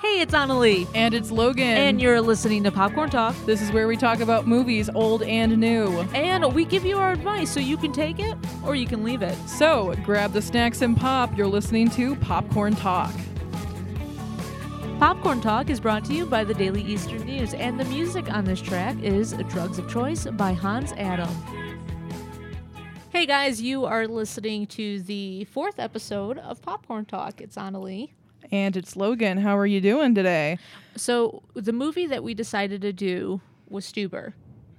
Hey, it's Annalie. And it's Logan. And you're listening to Popcorn Talk. This is where we talk about movies, old and new. And we give you our advice so you can take it or you can leave it. So grab the snacks and pop. You're listening to Popcorn Talk. Popcorn Talk is brought to you by the Daily Eastern News, and the music on this track is Drugs of Choice by Hans Adam. Hey guys, you are listening to the fourth episode of Popcorn Talk. It's Annalie. And it's Logan. How are you doing today? So, the movie that we decided to do was Stuber.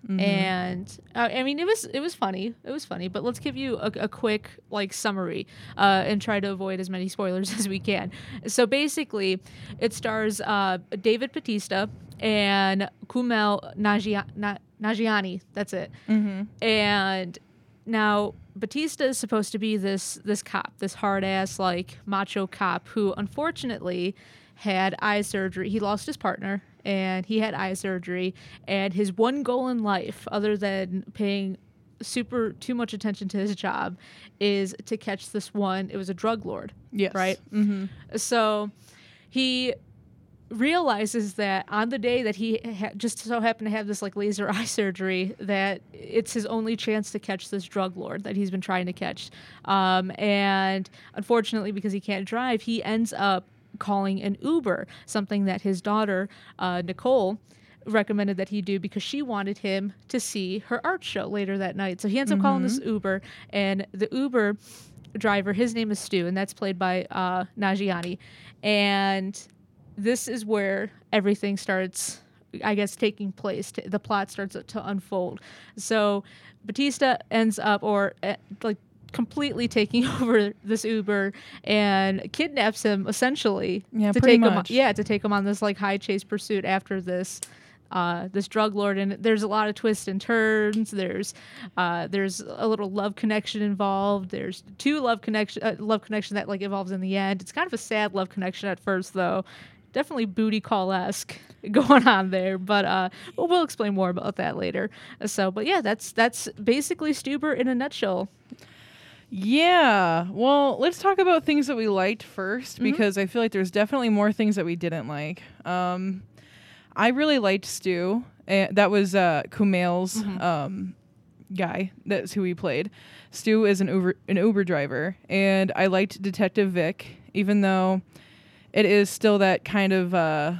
Mm-hmm. And uh, I mean, it was it was funny. It was funny, but let's give you a, a quick like summary uh, and try to avoid as many spoilers as we can. So basically, it stars uh, David Bautista and Kumail Nanjiani. That's it. Mm-hmm. And now Batista is supposed to be this this cop, this hard ass like macho cop who unfortunately had eye surgery. He lost his partner and he had eye surgery and his one goal in life other than paying super too much attention to his job is to catch this one it was a drug lord yes right mm-hmm. so he realizes that on the day that he ha- just so happened to have this like laser eye surgery that it's his only chance to catch this drug lord that he's been trying to catch um, and unfortunately because he can't drive he ends up calling an uber something that his daughter uh, nicole recommended that he do because she wanted him to see her art show later that night so he ends up mm-hmm. calling this mm-hmm. uber and the uber driver his name is stu and that's played by uh, and this is where everything starts I guess taking place. To, the plot starts to unfold. So Batista ends up, or uh, like completely taking over this Uber and kidnaps him essentially yeah, to take much. him on, yeah to take him on this like high chase pursuit after this uh, this drug lord and there's a lot of twists and turns there's uh, there's a little love connection involved there's two love connection uh, love connection that like evolves in the end it's kind of a sad love connection at first though definitely booty call esque going on there. But uh, well, explain more about that later. So, but yeah, that's that's basically Stuber in a nutshell. Yeah. Well, let's talk about things that we liked 1st mm-hmm. because I feel like there's definitely more things that we didn't like. Um, I really liked Stu. and that was uh, Kumail's mm-hmm. um, guy. That's who he played. Stu is an Uber an Uber driver, and I liked Detective Vic, even though it is still that kind of uh,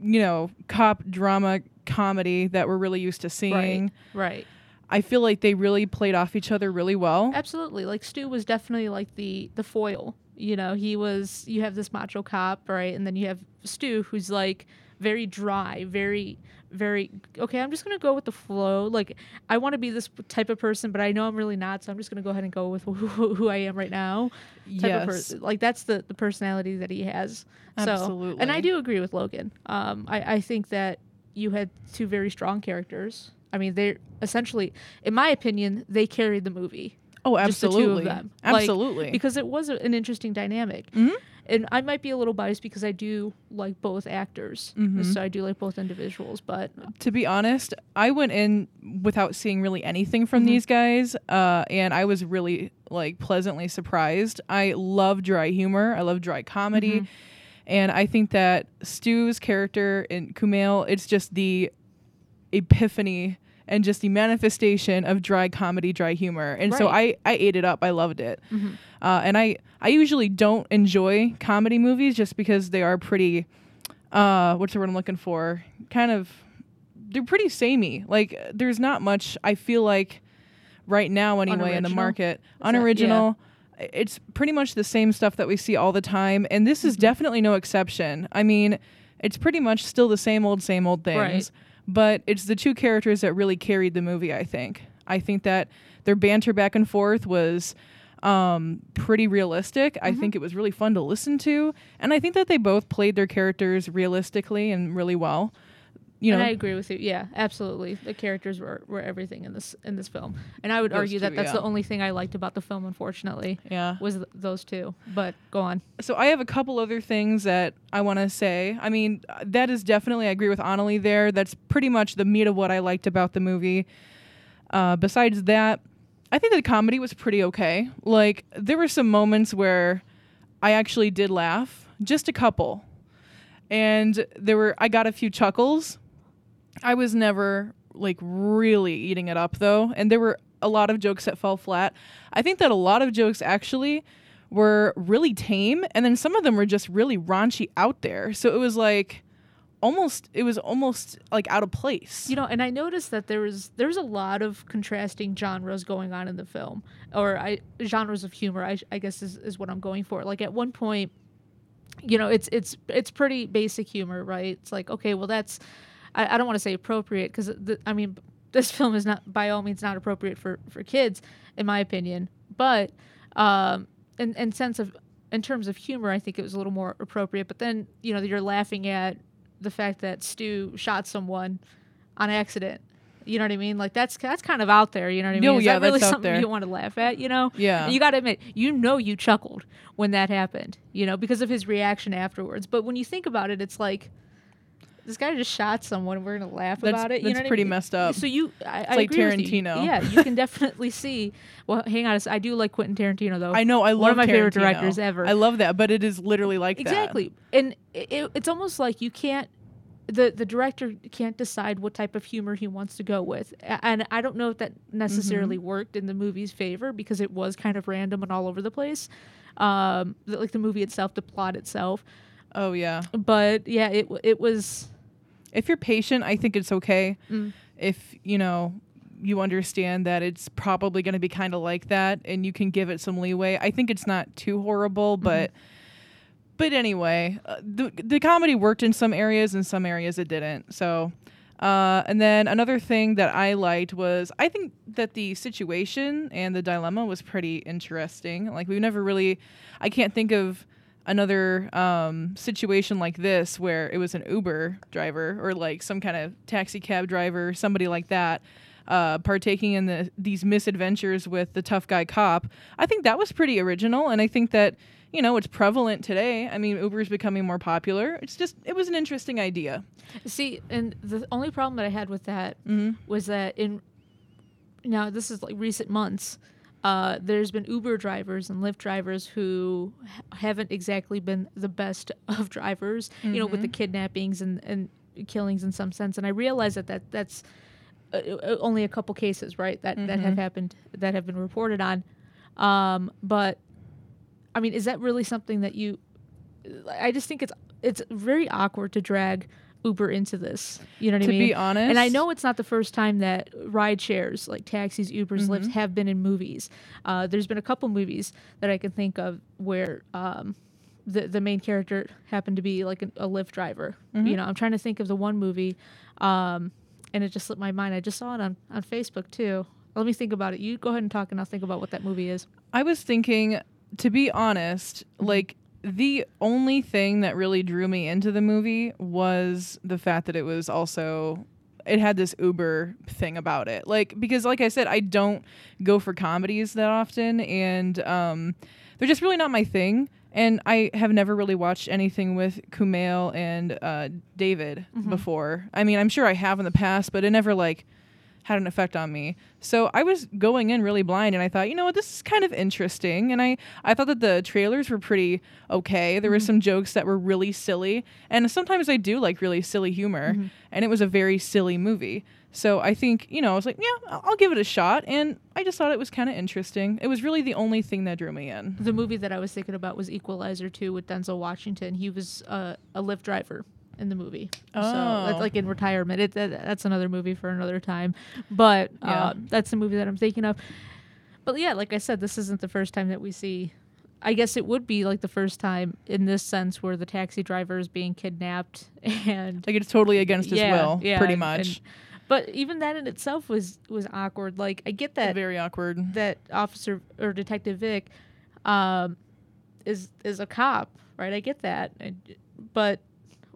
you know cop drama comedy that we're really used to seeing. Right. Right. I feel like they really played off each other really well. Absolutely. Like Stu was definitely like the the foil. You know, he was you have this macho cop, right? And then you have Stu who's like very dry, very very okay i'm just gonna go with the flow like i want to be this type of person but i know i'm really not so i'm just gonna go ahead and go with who, who i am right now yes. like that's the the personality that he has absolutely so, and i do agree with logan um i i think that you had two very strong characters i mean they're essentially in my opinion they carried the movie Oh, absolutely. Just the two of them. Absolutely. Like, because it was an interesting dynamic. Mm-hmm and I might be a little biased because I do like both actors, mm-hmm. so I do like both individuals. But to be honest, I went in without seeing really anything from mm-hmm. these guys, uh, and I was really like pleasantly surprised. I love dry humor. I love dry comedy. Mm-hmm. And I think that Stu's character in Kumail, it's just the epiphany and just the manifestation of dry comedy, dry humor. And right. so I, I ate it up. I loved it. Mm-hmm. Uh, and I, I usually don't enjoy comedy movies just because they are pretty, uh, what's the word I'm looking for? Kind of, they're pretty samey. Like, there's not much, I feel like, right now anyway, in the market. Is unoriginal. That, yeah. It's pretty much the same stuff that we see all the time. And this is mm-hmm. definitely no exception. I mean, it's pretty much still the same old, same old things. Right but it's the two characters that really carried the movie. I think. I think that their banter back and forth was um, pretty realistic. Mm-hmm. I think it was really fun to listen to, and I think that they both played their characters realistically and really well you know, and I agree with you. Yeah, absolutely. The characters were, were everything in this in this film, and I would those argue two, that that's yeah. the only thing I liked about the film. Unfortunately, yeah, was th- those two. But go on. So I have a couple other things that I want to say. I mean, that is definitely I agree with Annalie there. That's pretty much the meat of what I liked about the movie. Uh, besides that, I think the comedy was pretty okay. Like there were some moments where I actually did laugh, just a couple and there were I got a few chuckles. I was never like really eating it up though, and there were a lot of jokes that fell flat. I think that a lot of jokes actually were really tame, and then some of them were just really raunchy out there. So it was like almost it was almost like out of place. You know, and I noticed that there was there's a lot of contrasting genres going on in the film, or I genres of humor. I, I guess is, is what I'm going for. Like at one point, you know, it's it's it's pretty basic humor, right? It's like okay, well that's I, I don't want to say appropriate because I mean this film is not by all means not appropriate for for kids in my opinion, but um, in in sense of in terms of humor, I think it was a little more appropriate. But then you know you're laughing at the fact that Stu shot someone on accident. You know what I mean? Like that's that's kind of out there. You know what I mean? No, Is yeah, that really that's something you want to laugh at? You know? Yeah. And you got to admit, you know, you chuckled when that happened. You know, because of his reaction afterwards. But when you think about it, it's like this guy just shot someone. We're gonna laugh That's- about it. You that's know what I pretty mean? messed up. So you, I, I like agree with you. Tarantino. Yeah, you can definitely see. Well, hang on, I do like Quentin Tarantino though. I know I love one of my favorite directors ever. I love that, but it is literally like that. exactly and it, it's almost like you can't the the director can't decide what type of humor he wants to go with and i don't know if that necessarily Mm-hmm. worked in the movie's favor because it was kind of random and all over the place um like the movie itself the plot itself Oh yeah. but yeah it it was If you're patient, I think it's okay. Mm. If you know you understand that it's probably going to be kind of like that, and you can give it some leeway, I think it's not too horrible. Mm-hmm. But but anyway, uh, the the comedy worked in some areas, and some areas it didn't. So. Uh, and then another thing that I liked was I think that the situation and the dilemma was pretty interesting. Like we've never really, I can't think of another um, situation like this where it was an Uber driver or like some kind of taxi cab driver, somebody like that, uh, partaking in the these misadventures with the tough guy cop. I think that was pretty original, and I think that you know it's prevalent today. I mean, Uber is becoming more popular. It's just it was an interesting idea. see and the only problem that i had with that hmm was that in now this is like recent months uh, there's been uber drivers and lyft drivers who ha- haven't exactly been the best of drivers you know with the kidnappings and, and killings in some sense. And i realize that, that that's uh, uh, only a couple cases right that that have happened that have been reported on. Um, but i mean is that really something that you i just think it's it's very awkward to drag uber into this you know what To i mean To be honest, and I know it's not the first time that ride shares, like taxis, Ubers, Mm-hmm. Lyfts, have been in movies. Uh, there's been a couple movies that I can think of where um, the the main character happened to be like an, a Lyft driver. Mm-hmm. You know, I'm trying to think of the one movie, um, and it just slipped my mind. I just saw it on on Facebook too. Let me think about it. You go ahead and talk, and I'll think about what that movie is. I was thinking, to be honest, like the only thing that really drew me into the movie was the fact that it was also it had this Uber thing about it. Like because like I said, I don't go for comedies that often and um they're just really not my thing. And I have never really watched anything with Kumail and uh, David before. I mean, I'm sure I have in the past, but it never like had an effect on me. So I was going in really blind and I thought, you know what, this is kind of interesting. And I, I thought that the trailers were pretty okay. There were some jokes that were really silly. And sometimes I do like really silly humor. And it was a very silly movie. So I think, you know, I was like, yeah, I'll I'll give it a shot. And I just thought it was kind of interesting. It was really the only thing that drew me in. The movie that I was thinking about was Equalizer 2 with Denzel Washington. He was uh, a Lyft driver in the movie. So Oh. that's like in retirement. It, that, that's another movie for another time. But Yeah. uh, that's the movie that I'm thinking of. But yeah, like I said, this isn't the first time that we see. I guess it would be like the first time in this sense where the taxi driver is being kidnapped and Like it's totally against his yeah, will, yeah, pretty much. and- but even that in itself was was awkward. Like I get that very awkward. that officer or detective Vic um, is is a cop, right? I get that, and, but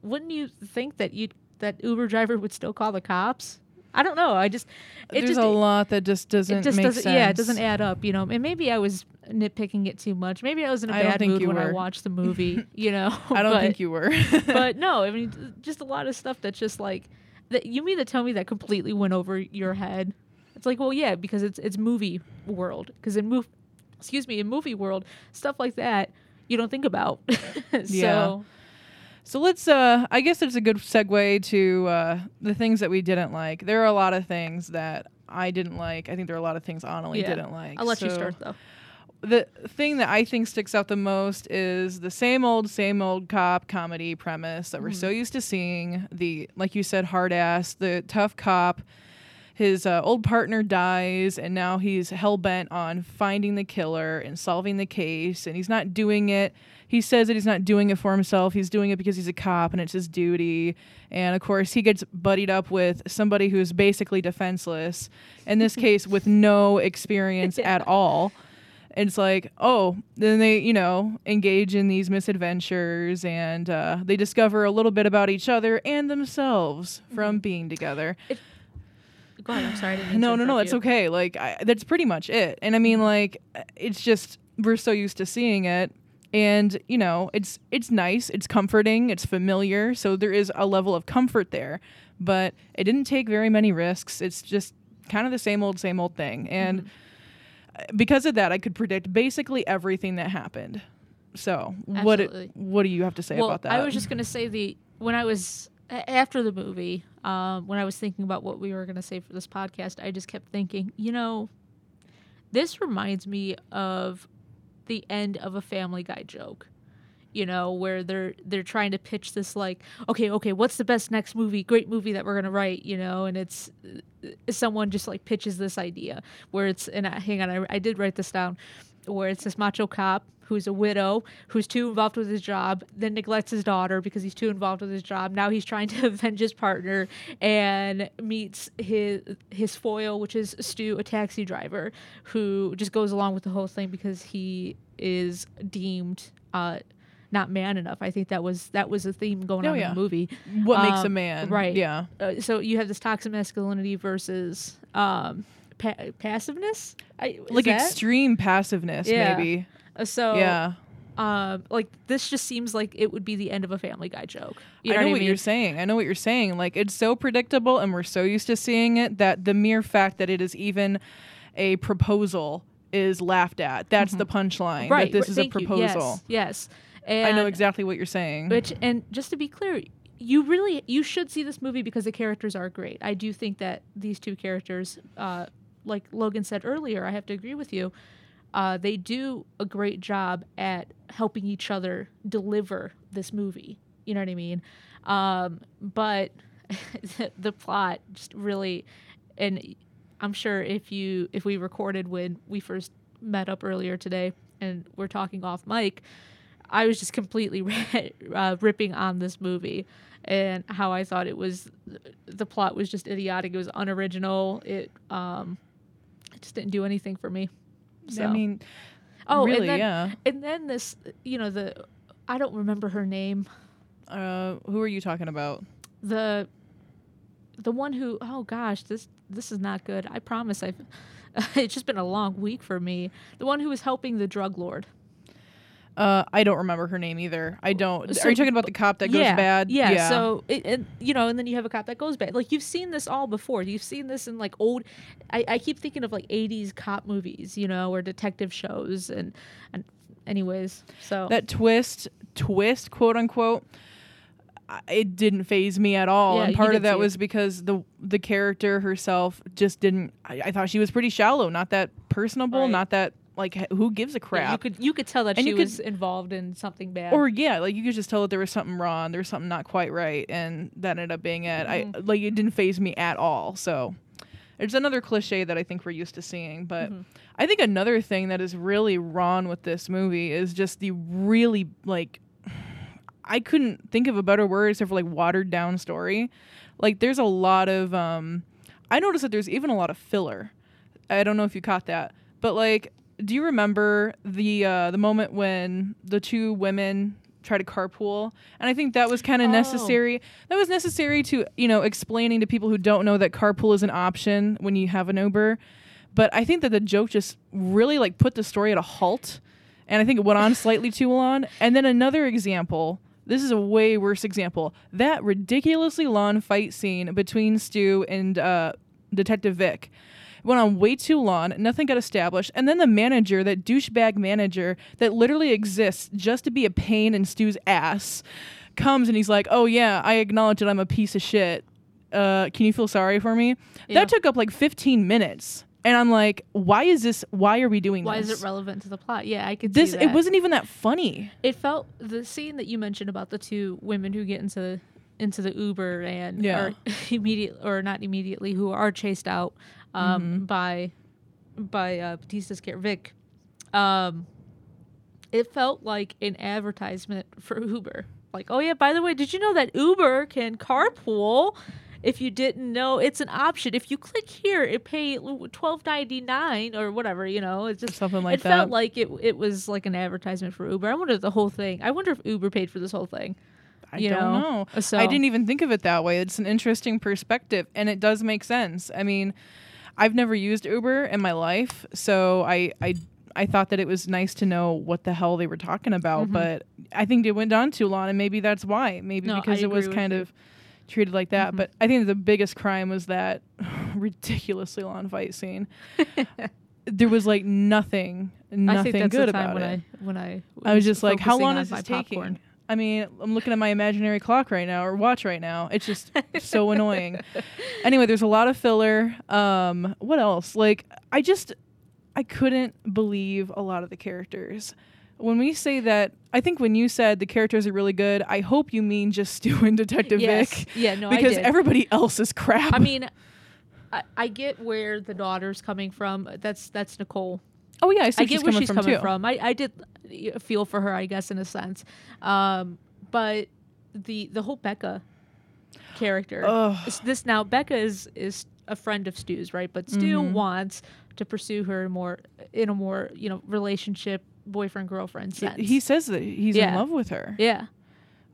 wouldn't you think that you that Uber driver would still call the cops? I don't know. I just it There's just a lot that just doesn't it just make doesn't sense. yeah it doesn't add up you know and maybe I was nitpicking it too much maybe I was in a bad mood when I watched the movie you know I don't but, think you were. but no I mean just a lot of stuff that's just like that you mean to tell me that completely went over your head it's like well yeah because it's it's movie world because in move excuse me in movie world stuff like that you don't think about Yeah. So So let's uh I guess it's a good segue to uh the things that we didn't like. There are a lot of things that I didn't like. I think there are a lot of things Annalie Yeah. didn't like. I'll let you start though. The thing that I think sticks out the most is the same old, same old cop comedy premise that we're so Mm-hmm. used to seeing. The like you said, hard ass, the tough cop. His uh, old partner dies, and now he's hell bent on finding the killer and solving the case. And he's not doing it. He says that he's not doing it for himself. He's doing it because he's a cop and it's his duty. And of course, he gets buddied up with somebody who's basically defenseless. In this case, with no experience Yeah. at all. And it's like, oh, then they, you know, engage in these misadventures and uh, they discover a little bit about each other and themselves from being together. Go ahead. I'm sorry. No, no, no, it's okay. Like, I, that's pretty much it. And I mean, like, it's just, we're so used to seeing it. And you know, it's it's nice, it's comforting, it's familiar, so there is a level of comfort there. But it didn't take very many risks. It's just kind of the same old, same old thing. And Mm-hmm. because of that, I could predict basically everything that happened. So what it, Absolutely. what do you have to say well, about that? I was just gonna say the when I was after the movie, um, when I was thinking about what we were gonna say for this podcast, I just kept thinking, you know, this reminds me of the end of a Family Guy joke. You know, where they're they're trying to pitch this like, okay, okay, what's the best next movie, great movie that we're gonna write? You know, and it's uh, someone just like pitches this idea where it's and I, hang on, I, I did write this down, where it's this macho cop who's a widow who's too involved with his job, then neglects his daughter because he's too involved with his job. Now he's trying to avenge his partner and meets his his foil, which is Stu, a taxi driver, who just goes along with the whole thing because he is deemed uh, not man enough. I think that was that was a theme going Oh, on yeah. in the movie. what makes a um, man? right. Yeah. Uh, so you have this toxic masculinity versus um, pa- passiveness. I, Like that? extreme passiveness, Yeah. maybe. Uh, so yeah. um like this just seems like it would be the end of a family guy joke you know, I know what, I mean? you're saying. I know what you're saying. Like it's so predictable and we're so used to seeing it that the mere fact that it is even a proposal is laughed at. That's the punchline. Mm-hmm. right That this is a thank you. proposal. yes, yes. And I know exactly what you're saying. which and just to be clear you really you should see this movie because the characters are great i do think that these two characters uh like logan said earlier i have to agree with you uh, they do a great job at helping each other deliver this movie. You know what I mean? Um, but the plot just really, and I'm sure if you if we recorded when we first met up earlier today and we're talking off mic, I was just completely uh, ripping on this movie and how I thought it was the plot was just idiotic. It was unoriginal. It um, just didn't do anything for me. So. I mean, oh, really, and then, yeah. and then this, you know, the I don't remember her name. Uh, who are you talking about? The the one who oh gosh, this this is not good. I promise I've it's just been a long week for me. The one who was helping the drug lord. Uh, I don't remember her name either. I don't. So- are you talking about the cop that goes yeah, bad? Yeah. yeah. So it, and you know, and then you have a cop that goes bad. Like you've seen this all before. You've seen this in like old. I, I keep thinking of like '80s cop movies, you know, or detective shows, and and anyways, so that twist, twist, quote unquote, it didn't phase me at all. Yeah, and part of that it. was because the the character herself just didn't. I, I thought she was pretty shallow, not that personable, Right. not that like who gives a Yeah, crap. you could you could tell that And she you could- was involved in something bad. or yeah, like you could just tell that there was something wrong, there was something not quite right, and that ended up being it. I Mm-hmm. like it didn't phase me at all. So it's another cliche that I think we're used to seeing. But Mm-hmm. I think another thing that is really wrong with this movie is just the really like I couldn't think of a better word except for like watered down story. Like there's a lot of um I noticed that there's even a lot of filler. I don't know if you caught that. But like do you remember the uh the moment when the two women try to carpool? And I think that was kind of Oh. necessary. That was necessary to, you know, explaining to people who don't know that carpool is an option when you have an Uber. But I think that the joke just really like put the story at a halt. And I think it went on slightly too long. And then another example this is a way worse example. That ridiculously long fight scene between Stu and uh, Detective Vic went on way too long. Nothing got established. And then the manager, that douchebag manager that literally exists just to be a pain in Stu's ass, comes and he's like, "Oh yeah, I acknowledge that I'm a piece of shit. Uh, can you feel sorry for me?" Yeah. That took up like 15 minutes, and I'm like, "Why is this? Why are we doing Why this? Why is it relevant to the plot? Yeah, I could this see it wasn't even that funny." It felt the scene that you mentioned about the two women who get into into the Uber and Yeah. are immediate or not immediately who are chased out um, Mm-hmm. by by uh, Batista's character Vic. Um, it felt like an advertisement for Uber. Like, oh yeah, by the way, did you know that Uber can carpool? If you didn't know, it's an option. If you click here, it pay twelve ninety nine or whatever. You know, it's just Something like that. it felt like it it was like an advertisement for Uber. I wonder if the whole thing. I wonder if Uber paid for this whole thing. I you don't know? know. So I didn't even think of it that way. It's an interesting perspective, and it does make sense. I mean, I've never used Uber in my life, so I I I thought that it was nice to know what the hell they were talking about. Mhm. But I think it went on too long, and maybe that's why. Maybe No, because I it was kind you. of treated like that. Mhm. But I think the biggest crime was that ridiculously long fight scene. there was like nothing, nothing I think that's good the time about when it. I when I I was just like, how long is this popcorn. taking? I mean, I'm looking at my imaginary clock right now or watch right now. It's just so annoying. Anyway, there's a lot of filler. Um, what else? Like, I just, I couldn't believe a lot of the characters. When we say that, I think when you said the characters are really good, I hope you mean just Stu and Detective Yes. Vic. Yeah, no, I because everybody else is crap. I mean, I, I get where the daughter's coming from. That's that's Nicole. Oh yeah, I see I get she's where she's from coming too. from. I, I did uh, feel for her, I guess, in a sense. Um, but the the whole Becca character. Ugh. this now Becca is is a friend of Stu's, right? But Stu Mhm. wants to pursue her more in a more you know relationship boyfriend girlfriend sense. He says that he's in love with her, yeah,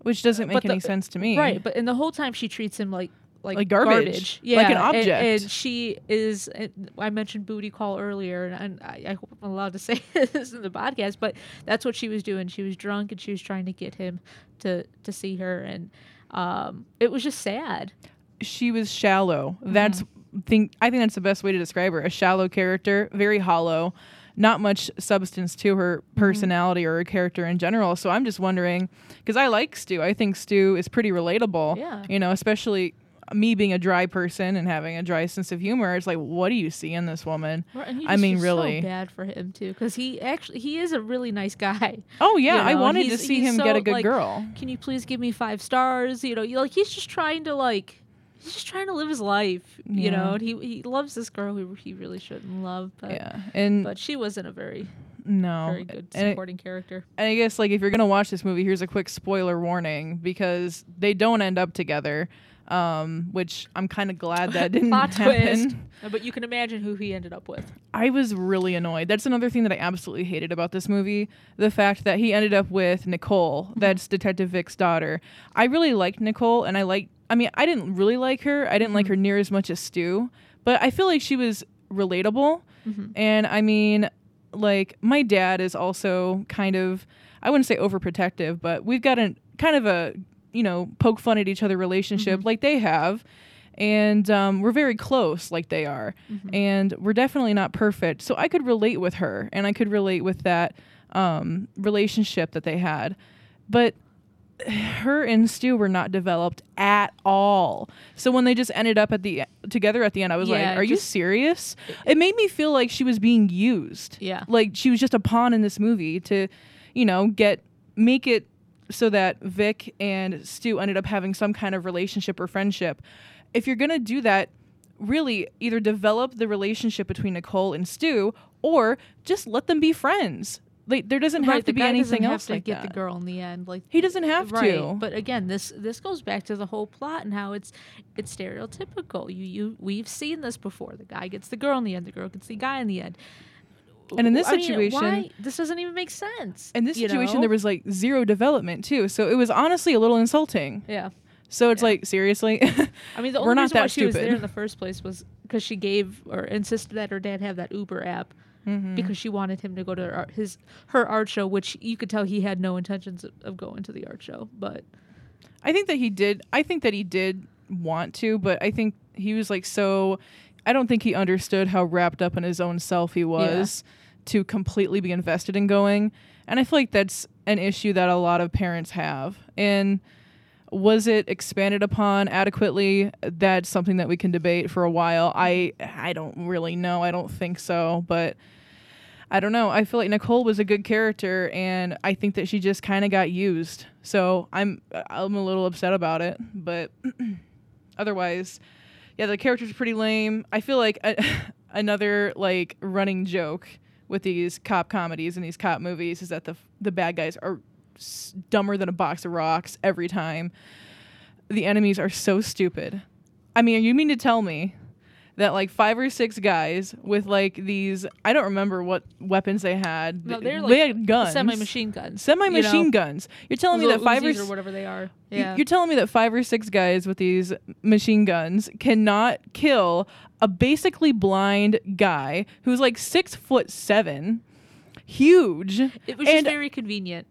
which doesn't make the- any sense to me. right. But and the whole time she treats him like. Like, Like garbage. yeah, Like an object. and, she is. and I mentioned booty call earlier, and, and I, I hope I'm allowed to say this in the podcast, but that's what she was doing. She was drunk, and she was trying to get him to to see her, and um, it was just sad. she was shallow. Mm-hmm. That's think I think that's the best way to describe her. A shallow character, very hollow, not much substance to her Mm-hmm. personality or her character in general. So I'm just wondering because I like Stu. I think Stu is pretty relatable. Yeah. You know, especially me being a dry person and having a dry sense of humor. It's like, what do you see in this woman? Right, I mean, really. so bad for him too, because he actually he is a really nice guy. Oh yeah, You I wanted to see him get a good like, girl. Can you please give me five stars? You know, like he's just trying to like he's just trying to live his life. You Yeah. know, and he he loves this girl who he really shouldn't love, but Yeah, and but she wasn't a very no, very good and it- supporting character. And I guess like if you're gonna watch this movie, here's a quick spoiler warning because they don't end up together, um, which I'm kind of glad that didn't happen. But you can imagine who he ended up with. I was really annoyed. That's another thing that I absolutely hated about this movie: the fact that he ended up with Nicole. Mm-hmm. That's Detective Vic's daughter. I really liked Nicole, and I like. I mean, I didn't really like her. I didn't like Mm-hmm. her near as much as Stu, but I feel like she was relatable. Mhm. And I mean, like my dad is also kind of I wouldn't say overprotective, but we've got a kind of a you know poke fun at each other relationship like they have, and um, we're very close like they are, and we're definitely not perfect. So I could relate with her, and I could relate with that um, relationship that they had, but her and Stu were not developed at all. So when they just ended up at the together at the end, I was Yeah, like, "Are you serious?" It made me feel like she was being used. Yeah. like she was just a pawn in this movie to, you know, get make it so that Vic and Stu ended up having some kind of relationship or friendship. If you're gonna do that, really either develop the relationship between Nicole and Stu, or just let them be friends. Like there doesn't have Right, to the be anything have else to like get that. the girl in the end. Like He doesn't have right. to. But again, this this goes back to the whole plot and how it's it's stereotypical. You you we've seen this before. The guy gets the girl in the end. The girl gets the guy in the end. And in this I mean, situation- why- this doesn't even make sense. In this situation, know? there was like zero development too, so it was honestly a little insulting. yeah. So it's Yeah. like seriously, I mean, the only reason why she was there in the first place was because she gave or insisted that her dad have that Uber app Mm-hmm. because she wanted him to go to her, art- his her art show, which you could tell he had no intentions of, of going to the art show. But I think that he did. I think that he did want to, but I think he was like so. I don't think he understood how wrapped up in his own self he was to completely be invested in going. And I feel like that's an issue that a lot of parents have. And Was it expanded upon adequately? That's something that we can debate for a while. I I don't really know. I don't think so, but I don't know. I feel like Nicole was a good character, and I think that she just kind of got used. So I'm I'm a little upset about it, but otherwise, yeah, the character's pretty lame. I feel like a, another like running joke with these cop comedies and these cop movies is that the the bad guys are dumber than a box of rocks every time. The enemies are so stupid. I mean, you mean to tell me that like five or six guys with like these I don't remember what weapons they had. No, they're they like had guns. semi-machine guns. Semi-machine you know? guns. You're telling me that five or Uzis or whatever they are. Yeah. You're telling me that five or six guys with these machine guns cannot kill a basically blind guy who's like six foot seven, huge, it was just very convenient.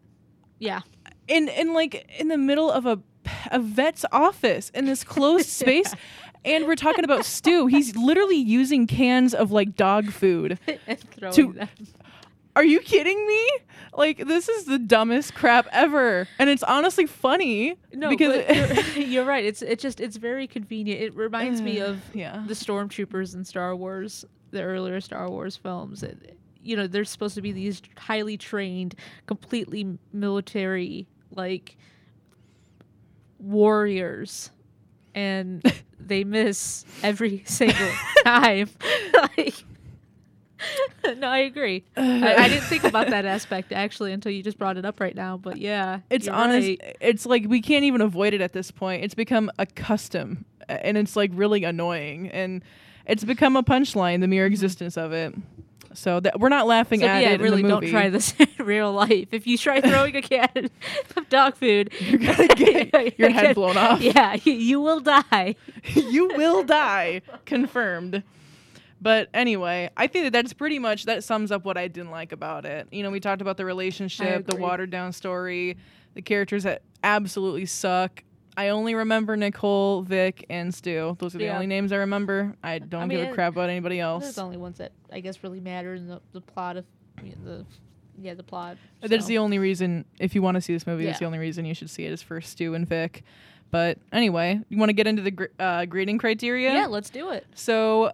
Yeah. And in like in the middle of a a vet's office in this closed space. And we're talking about Stu. He's literally using cans of like dog food. and throwing To- them. Are you kidding me? Like this is the dumbest crap ever, and it's honestly funny No, because you're, you're right. It's it just it's very convenient. It reminds me uh, of yeah. the stormtroopers in Star Wars, the earlier Star Wars films. It, you know, they're supposed to be these highly trained, completely military like warriors, and they miss every single time. like, no, I agree. I, I didn't think about that aspect actually until you just brought it up right now. But yeah, It's you're honest. right. It's like we can't even avoid it at this point. It's become a custom, and it's like really annoying, and it's become a punchline. The mere mm-hmm. existence of it. So that we're not laughing So at yeah, it really in the don't try this in real life. If you try throwing a can of dog food, You're gonna get your head blown off. Yeah, you, you will die. you will die. Confirmed. But anyway, I think that that's pretty much that sums up what I didn't like about it. You know, we talked about the relationship, the watered down story, the characters that absolutely suck. I only remember Nicole, Vic, and Stu. Those are the Yeah. only names I remember. I don't give mean, a crap about anybody else. Those are the only ones that I guess really matter in the, the plot of you know, the yeah the plot. That's the only reason, if you want to see this movie, that's the only reason you should see it is for Stu and Vic. But anyway, you want to get into the gr- uh, grading criteria? yeah. Let's do it. So,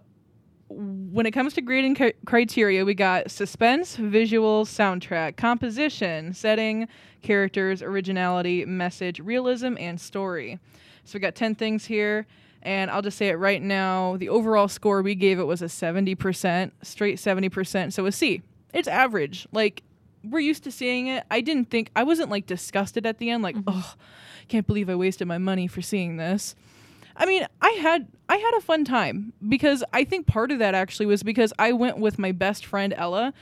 when it comes to grading cri- criteria, we got suspense, visuals, soundtrack, composition, setting, characters, originality, message, realism, and story. So, we got 10 things here. And I'll just say it right now. The overall score we gave it was a 70%, straight 70%. So, a C. It's average. Like, we're used to seeing it. I didn't think, I wasn't like disgusted at the end, like, mm-hmm. oh, I can't believe I wasted my money for seeing this. I mean, I had I had a fun time because I think part of that actually was because I went with my best friend Ella.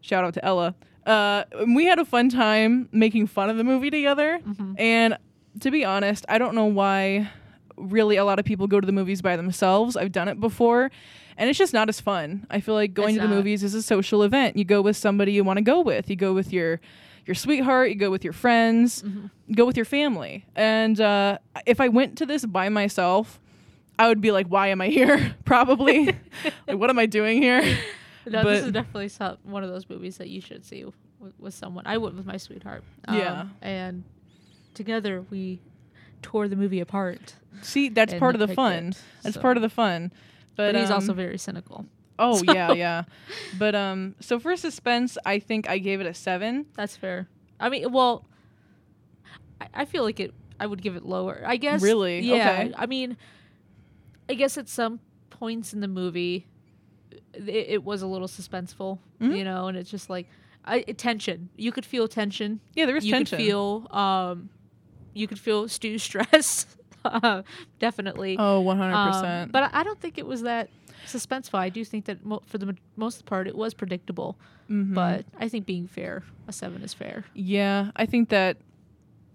Shout out to Ella. Uh, we had a fun time making fun of the movie together. And to be honest, I don't know why really a lot of people go to the movies by themselves. I've done it before, and it's just not as fun. I feel like going It's to the not. movies is a social event. You go with somebody you want to go with. You go with your your sweetheart. You go with your friends. Go with your family. And uh, if I went to this by myself, I would be like, "Why am I here?" Probably. like, what am I doing here? No, But- this is definitely some, one of those movies that you should see with, with someone. I went with my sweetheart. Um, Yeah. And together we tore the movie apart. See, that's part of the fun. it, That's so. part of the fun. But, But, he's also um, very cynical. Oh So- yeah, yeah. But um so for suspense, I think I gave it a 7. That's fair. I mean, well, I, I feel like it. I would give it lower. I guess. Really? Yeah. Okay. I mean, I guess at some points in the movie, it, it was a little suspenseful, Mhm. you know, and it's just like I, tension. You could feel tension. Yeah, there was you tension. could feel. Um, you could feel Stu's stress. uh, definitely. Oh, 100%. Um, but I I don't think it was that suspenseful. I do think that mo- for the mo- most part, it was predictable. Mhm. But I think being fair, a seven is fair. yeah, I think that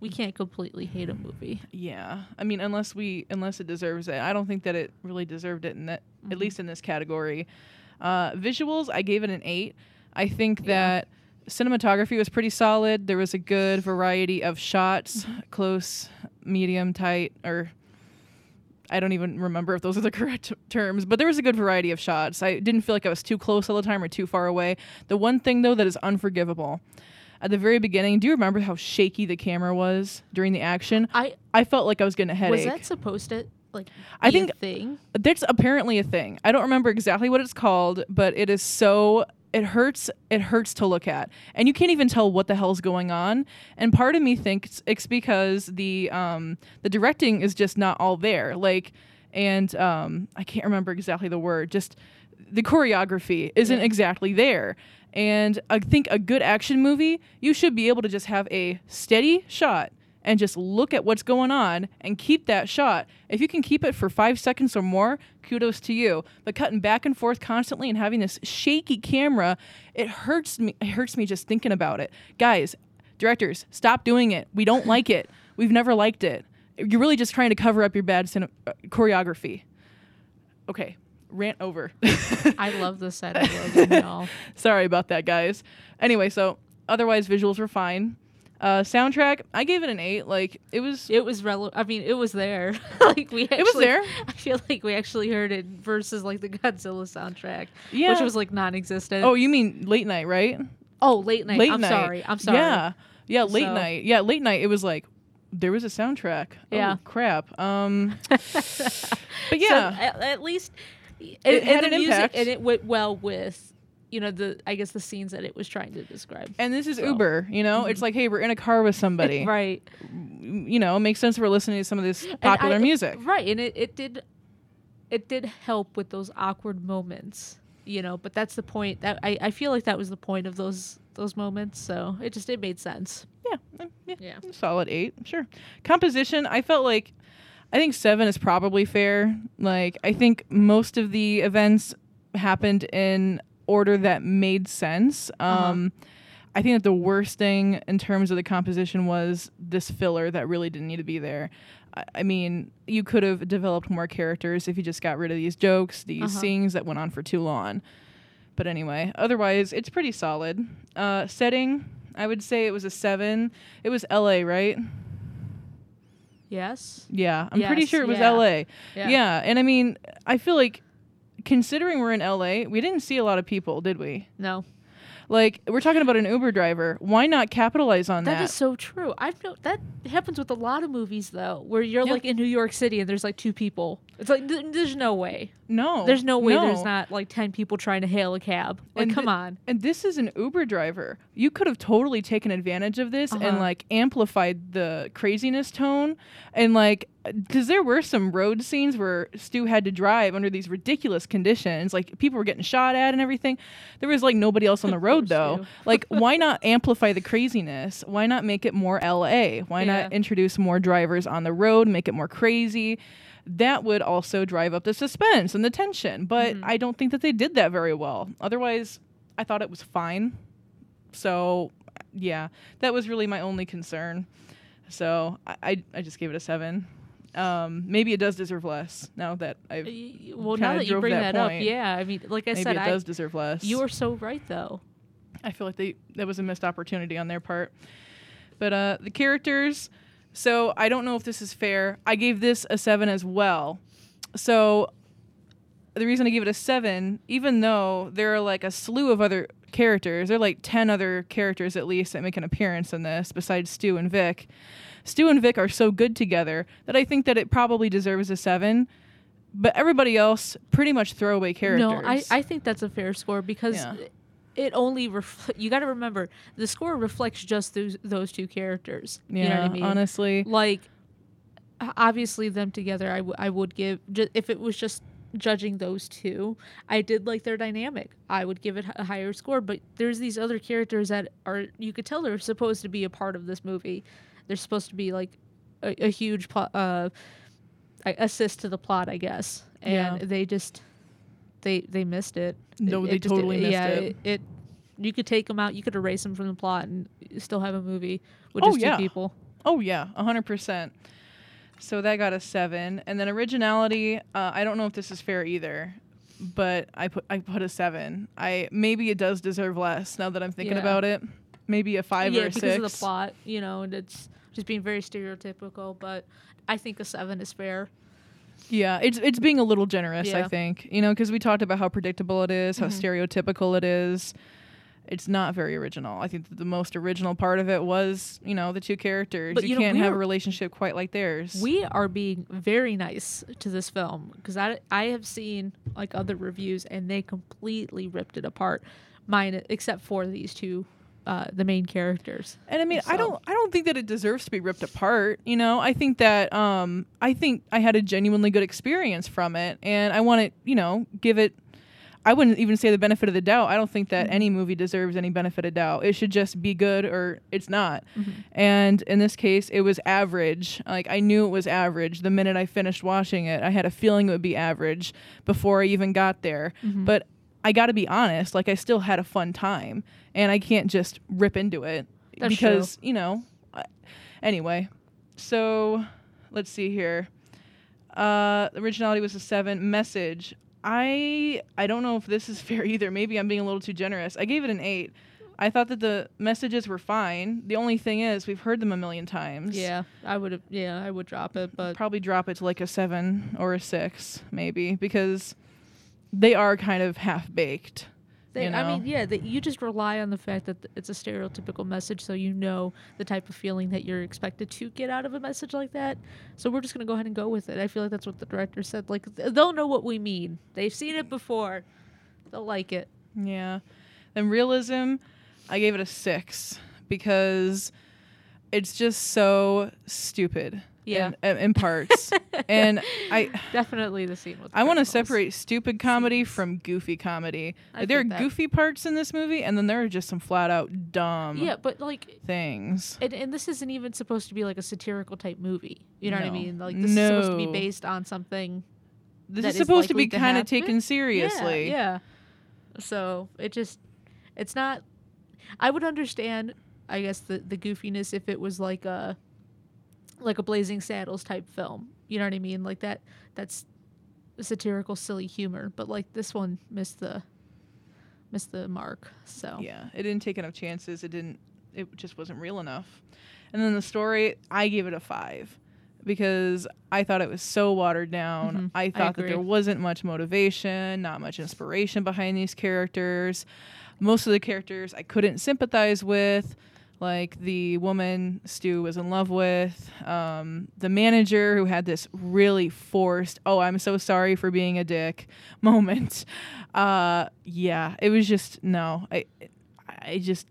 We can't completely hate a movie. yeah. I mean, unless we unless it deserves it. I don't think that it really deserved it in that at Mhm. least in this category. Uh visuals, I gave it an 8. I think Yeah. that cinematography was pretty solid. There was a good variety of shots, Mm-hmm. close, medium, tight, or I don't even remember if those are the correct terms, but there was a good variety of shots. I didn't feel like I was too close all the time or too far away. The one thing though that is unforgivable, at the very beginning. Do you remember how shaky the camera was during the action? I I felt like I was getting a headache. was that supposed to like I think- thing. That's apparently a thing. I don't remember exactly what it's called, but it is so it hurts it hurts to look at. And you can't even tell what the hell's going on. And part of me thinks it's because the um the directing is just not all there. Like and um I can't remember exactly the word. Just the choreography isn't Yeah. exactly there. And I think a good action movie, you should be able to just have a steady shot and just look at what's going on and keep that shot. If you can keep it for five seconds or more, kudos to you. But cutting back and forth constantly and having this shaky camera, it hurts me. It hurts me just thinking about it. Guys, directors, stop doing it. We don't like it. We've never liked it. You're really just trying to cover up your bad cine- uh, choreography. Okay, rant over. I love the set of Logan and all. Sorry about that, guys. Anyway, so otherwise visuals were fine. Uh, soundtrack, I gave it an eight. Like it was, It was relevant. I mean, it was there. like we actually, it was there. I feel like we actually heard it versus like the Godzilla soundtrack, yeah. which was like non-existent. oh, you mean late night, right? oh, late night. late I'm night. sorry. I'm sorry. Yeah, yeah, late So- night. Yeah, late night. It was like there was a soundtrack. Yeah. Oh, crap. Um, but So, yeah, at, at least it, It had an music, impact. and it went well with you know the I guess the scenes that it was trying to describe. and this is so- Uber. You know, it's like, hey, we're in a car with somebody. right. You know, it makes sense we're listening to some of this popular I- music. Right, and it, it did it did help with those awkward moments, you know, but that's the point that I, I feel like that was the point of those those moments, so it just it made sense. Yeah, uh, yeah, Yeah. solid eight, sure. Composition, I felt like, I think seven is probably fair. Like, I think most of the events happened in order that made sense. Um, I think that the worst thing in terms of the composition was this filler that really didn't need to be there. I, I mean, you could have developed more characters if you just got rid of these jokes, these Uh-huh. scenes that went on for too long. But anyway, otherwise, it's pretty solid. Uh, setting, I would say it was a seven. It was LA, right? Yes. Yeah, I'm pretty sure it was yeah. LA. Yeah. and I mean, I feel like considering we're in LA, we didn't see a lot of people, did we? No. Like, we're talking about an Uber driver. Why not capitalize on that? That is so true. I've no, that happens with a lot of movies though, where you're Yeah. like in New York City and there's like two people. It's like th- there's no way. no. There's no way there's not like ten people trying to hail a cab. Like, And come thi- on. And this is an Uber driver. You could have totally taken advantage of this and Uh-huh. like amplified the craziness tone. And like, because there were some road scenes where Stu had to drive under these ridiculous conditions. Like, people were getting shot at and everything. There was like nobody else on the road though. Like, why not amplify the craziness? Why not make it more LA? Why Yeah. not introduce more drivers on the road, make it more crazy? That would also drive up the suspense and the tension. But Mhm. I don't think that they did that very well. Otherwise, I thought it was fine. So, yeah, that was really my only concern. So I, I, I just gave it a seven. Um, maybe it does deserve less now that I've. Well, now that you bring that that, up, yeah. I mean, like I Maybe said, it I, does deserve less. you are so right though. I feel like they that was a missed opportunity on their part. But uh, the characters. So I don't know if this is fair. I gave this a seven as well. So the reason I gave it a seven, even though there are like a slew of other characters, there are like ten other characters at least that make an appearance in this besides Stu and Vic. Stu and Vic are so good together that I think that it probably deserves a seven. But everybody else, pretty much throwaway characters. No, I, I think that's a fair score because Yeah. It only refl- you got to remember the score reflects just those those two characters. yeah, you know what I mean? honestly. Like obviously them together I, w- I would give ju- if it was just judging those two i did like their dynamic i would give it a higher score but there's these other characters that are you could tell they're supposed to be a part of this movie they're supposed to be like a, a huge pl- uh assist to the plot i guess and Yeah. they just they they missed it No, It- they it just- totally missed yeah, it. it you could take them out you could erase them from the plot and still have a movie with Oh, just yeah. two people Oh yeah, hundred percent. So that got a seven, and then originality. Uh, I don't know if this is fair either, but I put I put a seven. I maybe it does deserve less now that I'm thinking Yeah. about it. Maybe a five yeah, or a because of the plot, you know, and it's just being very stereotypical. But I think a seven is fair. Yeah, it's it's being a little generous. I think you know because we talked about how predictable it is, how Mhm. stereotypical it is, it's not very original. I think that the most original part of it was, you know, the two characters. But, you, you know, can't have a relationship quite like theirs. We are being very nice to this film because I I have seen like other reviews and they completely ripped it apart, mine except for these two, uh, the main characters. And I mean, I don't I don't think that it deserves to be ripped apart, you know? I think that um I think I had a genuinely good experience from it and I want to, you know, give it I wouldn't even say the benefit of the doubt. I don't think that any movie deserves any benefit of doubt. It should just be good or it's not. And in this case, it was average. Like I knew it was average the minute I finished watching it. I had a feeling it would be average before I even got there. But I got to be honest, like I still had a fun time and I can't just rip into it That's because, you know, I- anyway. So, let's see here. Uh originality was a 7, message. I I don't know if this is fair either. Maybe I'm being a little too generous. I gave it an 8. I thought that the messages were fine. The only thing is we've heard them a million times. Yeah, I would have. Yeah, I would drop it, but Probably drop it to like a 7 or a 6 maybe because they are kind of half baked. They, you know? I mean, yeah, you just rely on the fact that th- it's a stereotypical message, so you know the type of feeling that you're expected to get out of a message like that. So we're just gonna go ahead and go with it. I feel like that's what the director said. Like th- they'll know what we mean. They've seen it before. They'll like it. Yeah. And realism, I gave it a six because it's just so stupid. Yeah. In, in parts. and I Definitely the scene with. the I want to separate stupid comedy from goofy comedy. I there are that. goofy parts in this movie, and then there are just some flat out dumb Yeah, but like, things. and, and this isn't even supposed to be like a satirical type movie. You know what I mean? Like this is supposed to be based on something This is is supposed to be kind of taken seriously. Yeah, yeah. So it just, it's not. I would understand, I guess, the the goofiness if it was like a, like a Blazing Saddles type film. You know what I mean? Like that. That's satirical, silly humor. But like this one missed the, missed the mark. So Yeah, it didn't take enough chances. It didn't. It just wasn't real enough. And then the story, I gave it a five because I thought it was so watered down. Mhm, I I thought that there wasn't much motivation, not much inspiration behind these characters. Most of the characters I couldn't sympathize with. Like the woman Stu was in love with, um, the manager who had this really forced, oh, I'm so sorry for being a dick moment. Uh, yeah, it was just, no, I, I just,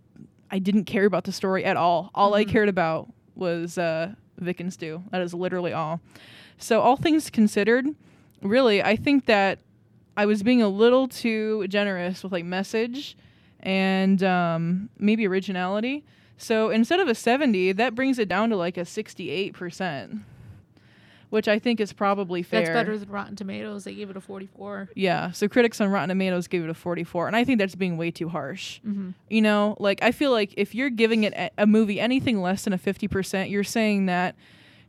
I didn't care about the story at all. All I Mhm. cared about was uh, Vic and Stu. That is literally all. So, all things considered, really, I think that I was being a little too generous with like message and um, maybe originality. So instead of a 70, that brings it down to like a 68%, which I think is probably fair. that's better than Rotten Tomatoes. They gave it a forty-four. Yeah. So critics on Rotten Tomatoes gave it a 44, and I think that's being way too harsh. Mm-hmm. You know, like I feel like if you're giving it a, a movie anything less than a 50%, you're saying that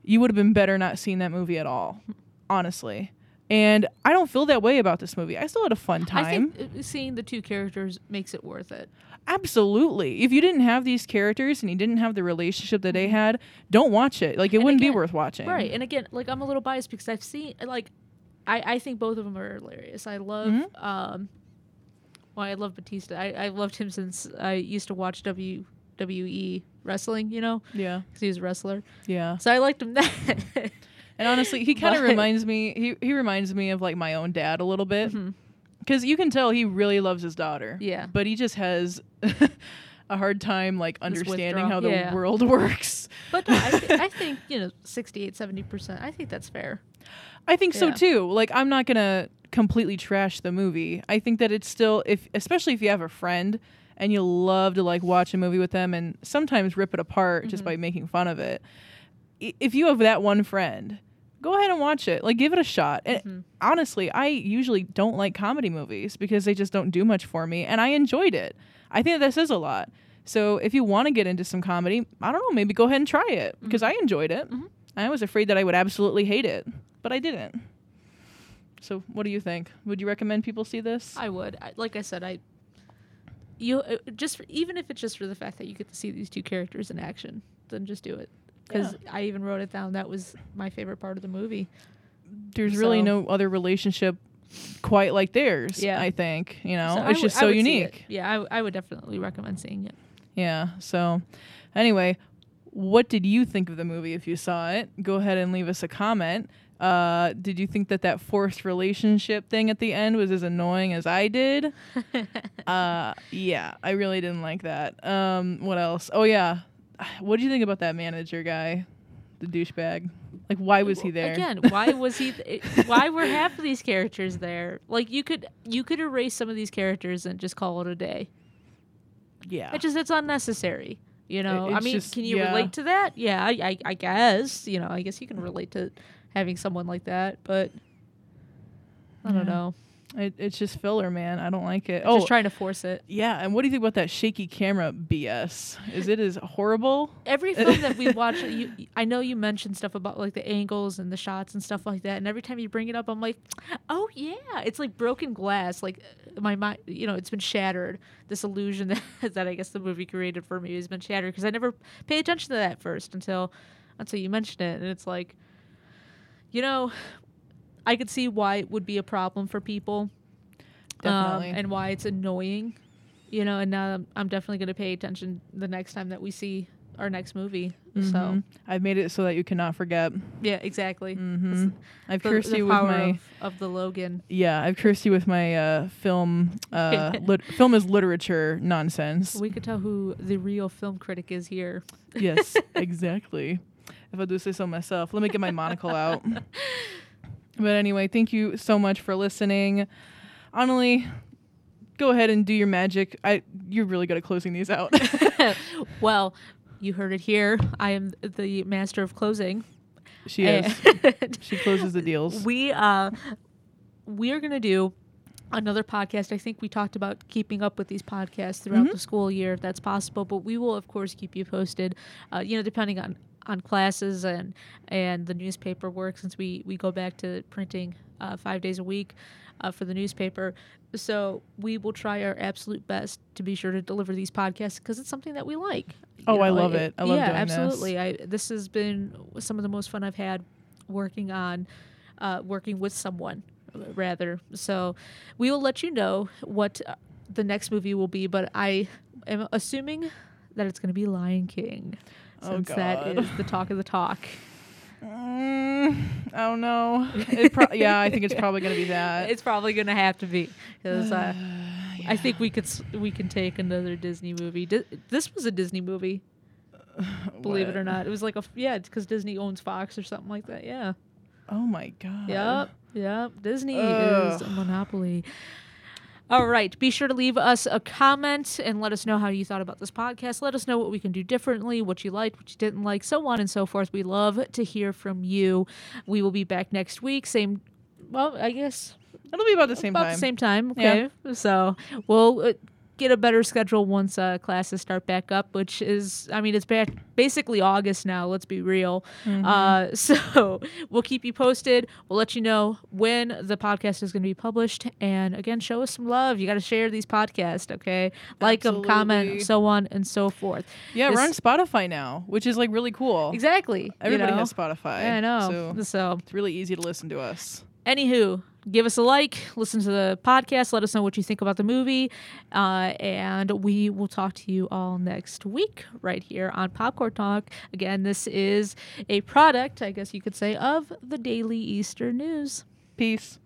you would have been better not seeing that movie at all, honestly. And I don't feel that way about this movie. I still had a fun time. I think uh, seeing the two characters makes it worth it. Absolutely. If you didn't have these characters and you didn't have the relationship that they had, don't watch it. Like it And wouldn't be worth watching. Right. And again, like I'm a little biased because I've seen like I, I think both of them are hilarious. I love Mhm. um well, I love Batista. I, I've loved him since I used to watch WWE wrestling, you know, Yeah. because he was a wrestler. Yeah. So I liked him then. And honestly, he kind of reminds me he he reminds me of like my own dad a little bit Mhm. Cuz you can tell he really loves his daughter. Yeah. But he just has a hard time like understanding how the Yeah. world works. But no, I, th- I think, you know, 68, 70%, I think that's fair. I think so too. Like I'm not going to completely trash the movie. I think that it's still if especially if you have a friend and you love to like watch a movie with them and sometimes rip it apart just Mhm. by making fun of it. i- If you have that one friend, go ahead and watch it. Like give it a shot. And Mhm. honestly, I usually don't like comedy movies because they just don't do much for me and I enjoyed it. I think that this is a lot. So if you want to get into some comedy, I don't know, maybe go ahead and try it because I enjoyed it. Mhm. I was afraid that I would absolutely hate it, but I didn't. So, what do you think? Would you recommend people see this? I would. I, like I said, I you uh, just for, even if it's just for the fact that you get to see these two characters in action, then just do it. Because I even wrote it down. That was my favorite part of the movie. There's really no other relationship quite like theirs. Yeah. I think you know So it's would- just so would see it. unique. Yeah, I, w- I would definitely recommend seeing it. Yeah. So, anyway, what did you think of the movie? If you saw it, go ahead and leave us a comment. Uh, did you think that that forced relationship thing at the end was as annoying as I did? uh, yeah, I really didn't like that. Um, what else? Oh yeah, what do you think about that manager guy, the douchebag? Like, why was he there? Again, why was he? Th- why were half of these characters there? Like you could you could erase some of these characters and just call it a day. yeah, It just it's unnecessary. You know, I mean, just- can you yeah. relate to that? Yeah, I, I, I guess. You know, I guess you can relate to having someone like that, but I don't know. It, it's just filler, man. I don't like it. Oh, just trying to force it. yeah. And what do you think about that shaky camera BS? Is it as horrible? Every film that we watch, you, I know you mentioned stuff about like the angles and the shots and stuff like that, and every time you bring it up, I'm like, oh yeah, it's like broken glass. Like uh, my mind, you know, it's been shattered. This illusion that, that I guess the movie created for me has been shattered because I never pay attention to that first until until you mentioned it, and it's like, you know, I could see why it would be a problem for people, um, and why it's annoying, you know. And now I'm, definitely going to pay attention the next time that we see our next movie. So Mhm. I've made it so that you cannot forget. yeah, exactly. hmm I've The, cursed the you with my of, of the Logan. yeah. I've cursed you with my uh, film. Uh, lit- film is literature nonsense. We could tell who the real film critic is here. yes, exactly. If I do say so myself, let me get my monocle out. But anyway, thank you so much for listening. Annalie, go ahead and do your magic. I you're really good at closing these out. well, you heard it here. I am the master of closing. she is. She closes the deals. we uh we are gonna do another podcast. I think we talked about keeping up with these podcasts throughout Mhm. the school year if that's possible, but we will of course keep you posted. Uh, you know, depending on on classes and and the newspaper work since we we go back to printing uh, five days a week uh, for the newspaper. So we will try our absolute best to be sure to deliver these podcasts because it's something that we like. You Oh, I love it. I love yeah, doing this. absolutely. I this has been some of the most fun I've had working on uh, working with someone rather. So we will let you know what uh, the next movie will be, but I am assuming that it's going to be Lion King Oh, since that God. is the talk of the talk. Mm, I don't know. It pro- yeah, I think it's probably gonna be that. It's probably going to have to be because uh, I think we could we can take another Disney movie. Di- this was a Disney movie, believe it or not. It was like a yeah, because Disney owns Fox or something like that. Yeah. Oh my god. Yep, yep. Disney is a monopoly. All right. Be sure to leave us a comment and let us know how you thought about this podcast. Let us know what we can do differently, what you liked, what you didn't like, so on and so forth. We love to hear from you. We will be back next week. Same, well, I guess It'll be about the same time. about time. the same time. Yeah. Okay. So we'll uh, get a better schedule once uh, classes start back up, which is, I mean, it's back basically August now. Let's be real. Mm-hmm. Uh, so we'll keep you posted. We'll let you know when the podcast is going to be published. And again, show us some love. You got to share these podcasts, okay? Like them, comment, so on and so forth. Yeah, we're on Spotify now, which is like really cool. Exactly. you Everybody know? has Spotify. Yeah, I know. So so it's really easy to listen to us. Anywho give us a like listen to the podcast let us know what you think about the movie uh, and we will talk to you all next week right here on popcorn talk again this is a product i guess you could say of the daily eastern news Peace.